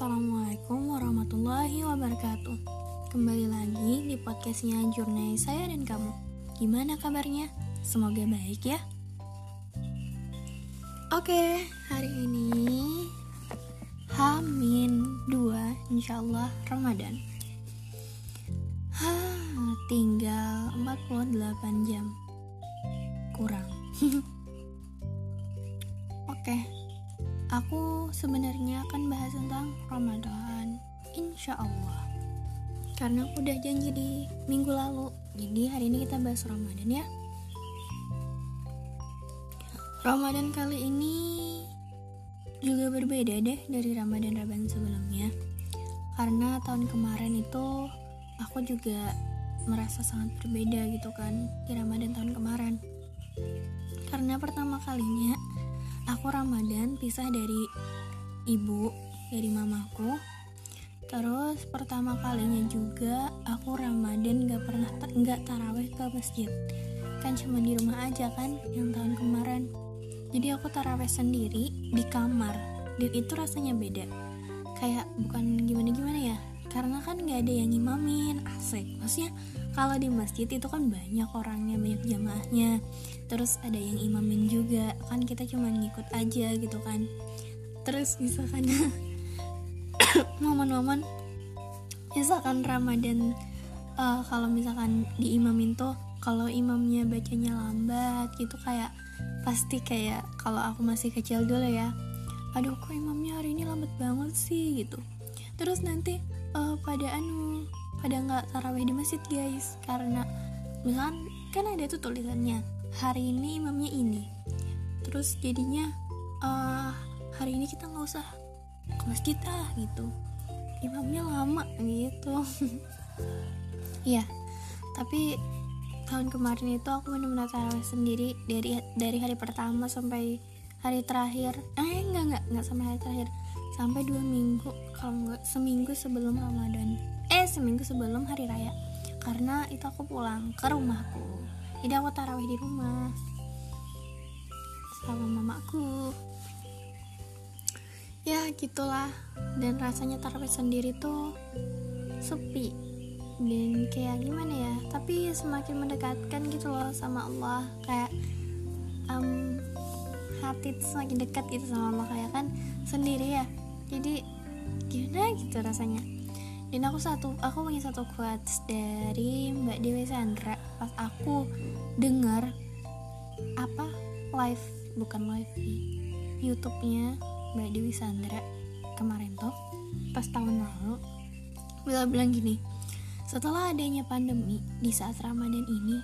Assalamualaikum warahmatullahi wabarakatuh. Kembali lagi di podcastnya Jurnai saya dan kamu. Gimana kabarnya? Semoga baik ya. Oke, hari ini Hamin 2 Insyaallah Ramadan. Ha, Tinggal 48 jam. Kurang. Oke, aku sebenarnya akan bahas tentang Ramadan Insya Allah. Karena aku udah janji di minggu lalu. Jadi hari ini kita bahas Ramadan ya. Ramadan kali ini juga berbeda deh dari Ramadan-Ramadan sebelumnya. Karena tahun kemarin itu aku juga merasa sangat berbeda gitu kan di Ramadan tahun kemarin. Karena pertama kalinya aku Ramadan pisah dari ibu dari mamaku. Terus pertama kalinya juga aku Ramadan gak pernah nggak taraweh ke masjid. Kan cuma di rumah aja kan yang tahun kemarin. Jadi aku taraweh sendiri di kamar dan itu rasanya beda. Kayak bukan gimana gimana ya karena kan nggak ada yang imamin asik. Maksudnya kalau di masjid itu kan banyak orangnya banyak jamaahnya. Terus ada yang imamin juga. Kan kita cuma ngikut aja gitu kan. Terus misalkan momen-momen misalkan Ramadan uh, kalau misalkan diimamin tuh kalau imamnya bacanya lambat gitu kayak pasti kayak kalau aku masih kecil dulu ya aduh kok imamnya hari ini lambat banget sih? gitu. Terus nanti uh, pada anu pada nggak taraweh di masjid guys. Karena misalkan kan ada tuh tulisannya hari ini imamnya ini. Terus jadinya uh, hari ini kita nggak usah ke masjid ah gitu. Imamnya lama gitu. Ya tapi tahun kemarin itu aku benar-benar taraweh sendiri dari dari hari pertama sampai hari terakhir. Eh enggak enggak enggak sampai hari terakhir. Sampai dua minggu kalau enggak seminggu sebelum ramadan eh seminggu sebelum hari raya. Karena itu aku pulang ke rumahku. Jadi aku tarawih di rumah. Sama mamaku. Ya gitulah. Dan rasanya tarawih sendiri tuh sepi. Dan kayak gimana ya? Tapi semakin mendekatkan gitu loh sama Allah. Kayak um, hati tuh semakin dekat gitu sama Allah kayak kan sendiri ya. Jadi gimana gitu rasanya dan aku satu aku punya satu quotes dari Mbak Dewi Sandra. Pas aku dengar apa live bukan live YouTube-nya Mbak Dewi Sandra kemarin tuh pas tahun lalu bila bilang gini setelah adanya pandemi di saat Ramadan ini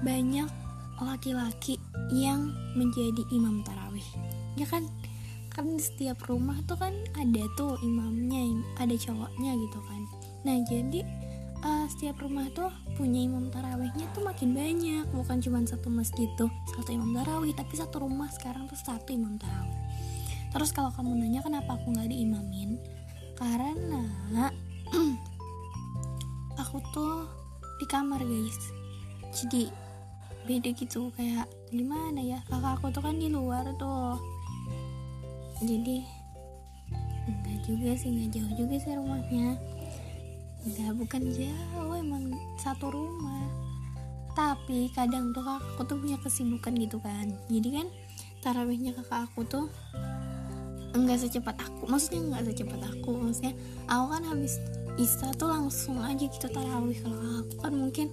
banyak laki-laki yang menjadi imam tarawih. Ya kan kan setiap rumah tuh kan ada tuh imamnya ada cowoknya gitu kan. Nah jadi uh, setiap rumah tuh punya imam tarawihnya tuh makin banyak. Bukan cuma satu masjid tuh satu imam tarawih tapi satu rumah sekarang tuh satu imam tarawih. Terus kalau kamu nanya kenapa aku nggak diimamin? Karena aku tuh di kamar guys. Jadi beda gitu. Kayak gimana ya? Kakak aku tuh kan di luar tuh jadi enggak juga sih enggak jauh juga sih rumahnya. Enggak bukan jauh emang satu rumah. Tapi kadang tuh kakakku tuh punya kesibukan gitu kan. Jadi kan tarawihnya kakak aku tuh enggak secepat aku. Maksudnya enggak secepat aku maksudnya aku kan habis Isa tuh langsung aja gitu tarawih kalau aku. Kan mungkin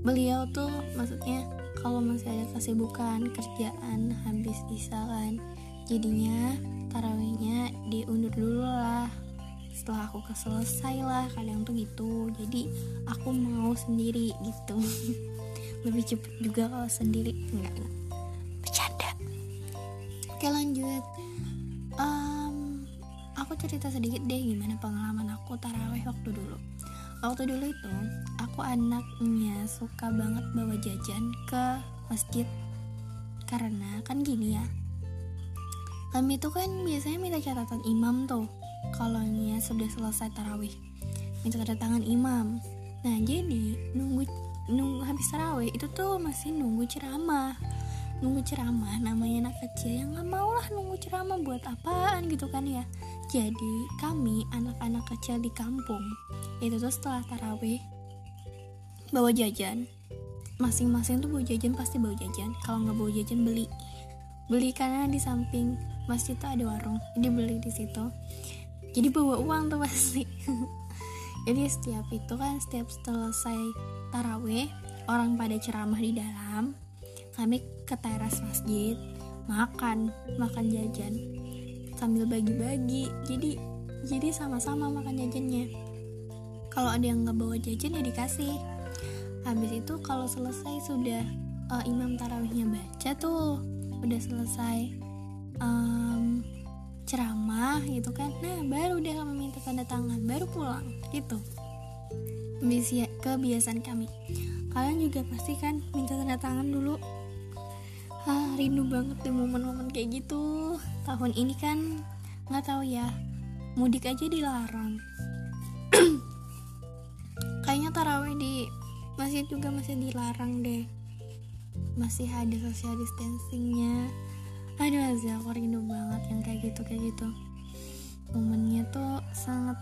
beliau tuh maksudnya kalau masih ada kesibukan kerjaan habis Isa kan jadinya tarawihnya diundur dulu lah. Setelah aku keselesai lah kadang tuh gitu. Jadi aku mau sendiri gitu. Lebih cepet juga kalau sendiri. Enggak enggak. Bercanda. Oke lanjut. Um, aku cerita sedikit deh gimana pengalaman aku taraweh waktu dulu. Waktu dulu itu aku anaknya suka banget bawa jajan ke masjid. Karena kan gini ya kami itu kan biasanya minta catatan imam tuh. Kalau nya sudah selesai tarawih minta tanda tangan imam. Nah jadi nunggu nunggu habis tarawih itu tuh masih nunggu ceramah. Nunggu ceramah namanya anak kecil yang nggak mau lah nunggu ceramah buat apaan gitu kan ya. Jadi kami anak-anak kecil di kampung itu tuh setelah taraweh bawa jajan. Masing-masing tuh bawa jajan pasti bawa jajan. Kalau nggak bawa jajan beli. Beli karena di samping masjid tuh ada warung jadi beli di situ. Jadi bawa uang tuh pasti. Jadi setiap itu kan setiap selesai taraweh orang pada ceramah di dalam. Kami ke teras masjid makan makan jajan. Sambil bagi-bagi jadi jadi sama-sama makan jajannya. Kalau ada yang nggak bawa jajan ya dikasih. Habis itu kalau selesai sudah uh, imam tarawihnya baca tuh udah selesai um, ceramah gitu kan. Nah baru dia kami minta tanda tangan baru pulang gitu. Kebiasaan kami. Kalian juga pasti kan minta tanda tangan dulu. Ah rindu banget di momen-momen kayak gitu. Tahun ini kan nggak tahu ya mudik aja dilarang. Kayaknya taraweh di masih juga masih dilarang deh. Masih ada social distancingnya aduh Azza aku rindu banget yang kayak gitu kayak gitu. Momennya tuh sangat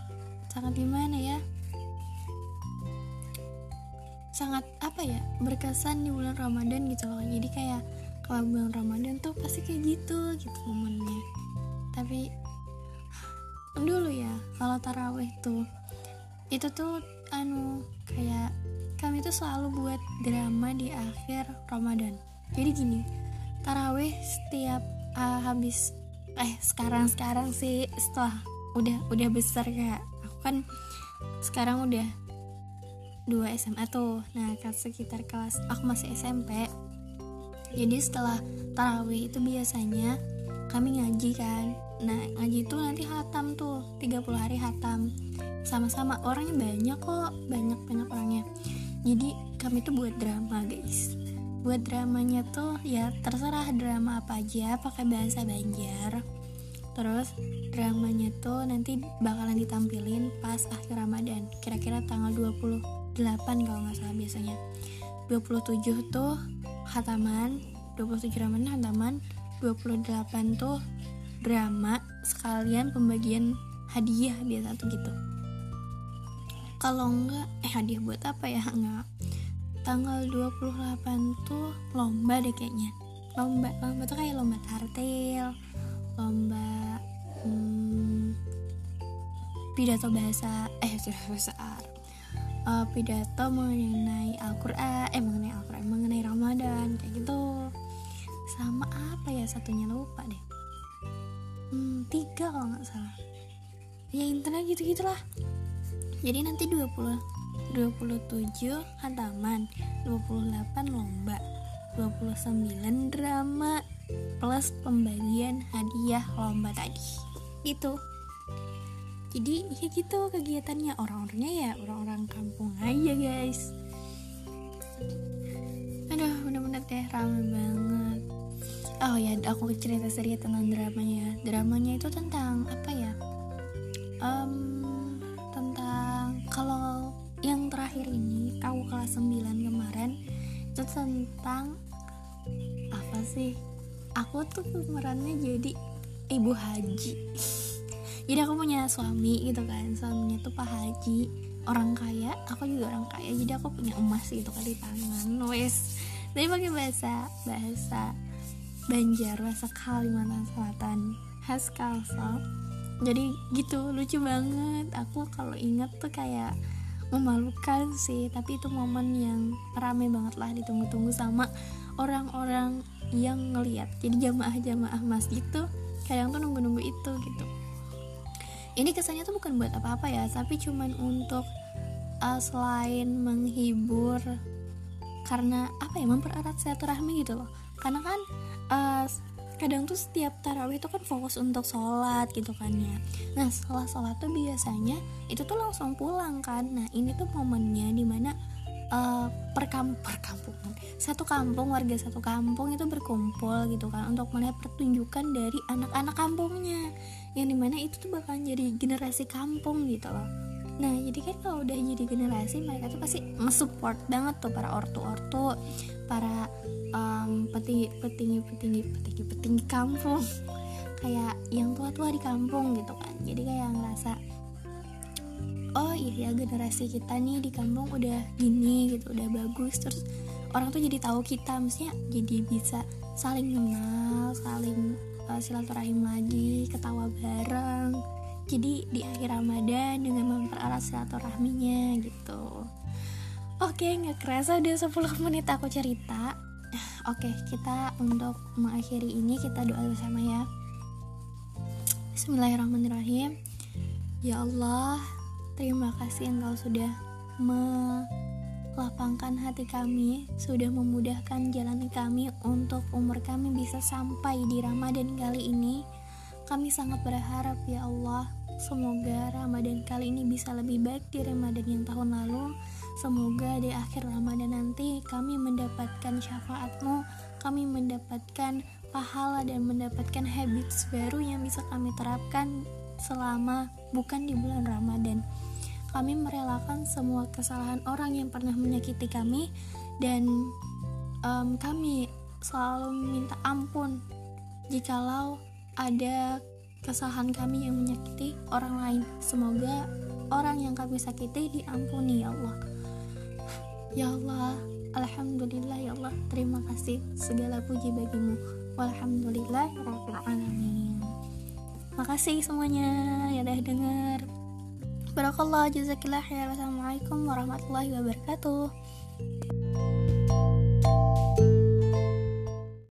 sangat gimana ya? Sangat apa ya? Berkesan di bulan Ramadan gitu loh. Jadi kayak kalau bulan Ramadan tuh pasti kayak gitu gitu momennya. Tapi dulu ya kalau taraweh tuh itu tuh anu kayak kami tuh selalu buat drama di akhir Ramadan. Jadi gini taraweh setiap uh, habis eh sekarang sekarang sih setelah udah udah besar kayak aku kan sekarang udah dua SMA tuh. Nah kan sekitar kelas aku masih SMP jadi setelah tarawih itu biasanya kami ngaji kan. Nah ngaji itu nanti hatam tuh 30 hari hatam. Sama-sama orangnya banyak kok banyak banyak orangnya. Jadi kami tuh buat drama guys buat dramanya tuh ya terserah drama apa aja pakai bahasa Banjar. Terus dramanya tuh nanti bakalan ditampilin pas akhir Ramadan kira-kira tanggal 28 kalau nggak salah biasanya. 27 tuh hataman 27 Ramadan hataman 28 tuh drama sekalian pembagian hadiah biasa tuh gitu. Kalau enggak eh hadiah buat apa ya? Enggak tanggal 28 tuh lomba deh kayaknya. Lomba lomba tuh kayak lomba tartil lomba hmm, pidato bahasa eh sudah bahasa Arab. Uh, pidato mengenai Al-Quran eh mengenai Al-Quran mengenai Ramadan kayak gitu. Sama apa ya satunya lupa deh. Hmm, tiga kalau nggak salah. Ya intinya gitu gitulah jadi nanti 20 27 hantaman 28 lomba 29 drama plus pembagian hadiah lomba tadi. Itu jadi ya gitu kegiatannya. Orang-orangnya ya orang-orang kampung aja guys. Aduh bener-bener deh rame banget. Oh ya aku cerita sedikit tentang dramanya. Dramanya itu tentang apa ya? Um, kelas 9 kemarin itu tentang apa sih? Aku tuh pemerannya jadi ibu haji. Jadi aku punya suami gitu kan suaminya tuh pak haji orang kaya aku juga orang kaya jadi aku punya emas gitu kan di tangan wes tapi pakai bahasa bahasa Banjar bahasa Kalimantan Selatan khas Kalsel. Jadi gitu lucu banget. Aku kalau inget tuh kayak memalukan sih tapi itu momen yang rame banget lah ditunggu-tunggu sama orang-orang yang ngeliat. Jadi jamaah-jamaah masjid tuh kadang tuh nunggu-nunggu itu gitu. Ini kesannya tuh bukan buat apa-apa ya tapi cuman untuk uh, selain menghibur karena apa ya mempererat silaturahmi gitu loh. Karena kan uh, kadang tuh setiap tarawih itu kan fokus untuk sholat gitu kan ya. Nah setelah sholat tuh biasanya itu tuh langsung pulang kan. Nah ini tuh momennya di mana uh, perkam perkampungan satu kampung warga satu kampung itu berkumpul gitu kan untuk melihat pertunjukan dari anak-anak kampungnya. Yang di mana itu tuh bakalan jadi generasi kampung gitu loh Nah jadi kan kalau udah jadi generasi mereka tuh pasti mensupport banget tuh para ortu-ortu Para um, petinggi petinggi petinggi petinggi petinggi kampung. Kayak yang tua-tua di kampung gitu kan. Jadi kayak ngerasa oh iya ya generasi kita nih di kampung udah gini gitu udah bagus. Terus orang tuh jadi tahu kita maksudnya jadi bisa saling kenal saling uh, silaturahim lagi ketawa bareng jadi di akhir Ramadan dengan mempererat silaturahminya gitu. Oke nggak kerasa udah 10 menit aku cerita. Oke kita untuk mengakhiri ini kita doa bersama ya. Bismillahirrahmanirrahim. Ya Allah terima kasih engkau sudah melapangkan hati kami sudah memudahkan jalan kami untuk umur kami bisa sampai di Ramadan kali ini. Kami sangat berharap ya Allah semoga Ramadan kali ini bisa lebih baik di Ramadan yang tahun lalu semoga di akhir Ramadan nanti kami mendapatkan syafaatmu kami mendapatkan pahala dan mendapatkan habits baru yang bisa kami terapkan selama bukan di bulan Ramadan. Kami merelakan semua kesalahan orang yang pernah menyakiti kami dan um, kami selalu minta ampun jikalau ada kesalahan kami yang menyakiti orang lain. Semoga orang yang kami sakiti diampuni ya Allah. Ya Allah, Alhamdulillah ya Allah, terima kasih segala puji bagimu. Walhamdulillah alamin. Makasih semuanya yang udah denger. Barakallah jazakillah ya. Assalamualaikum warahmatullahi wabarakatuh.